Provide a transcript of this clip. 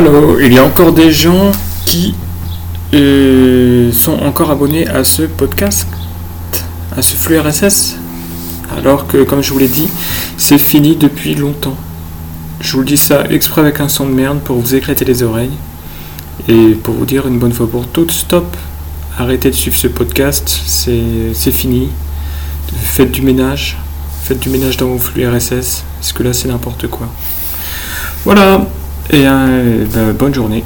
Alors, il y a encore des gens qui euh, sont encore abonnés à ce podcast, à ce flux RSS, alors que, comme je vous l'ai dit, c'est fini depuis longtemps. Je vous le dis ça exprès avec un son de merde pour vous éclater les oreilles et pour vous dire une bonne fois pour toutes, stop, arrêtez de suivre ce podcast, c'est fini. Faites du ménage, faites du ménage dans vos flux RSS, parce que là c'est n'importe quoi. Voilà, et euh, ben, bonne journée.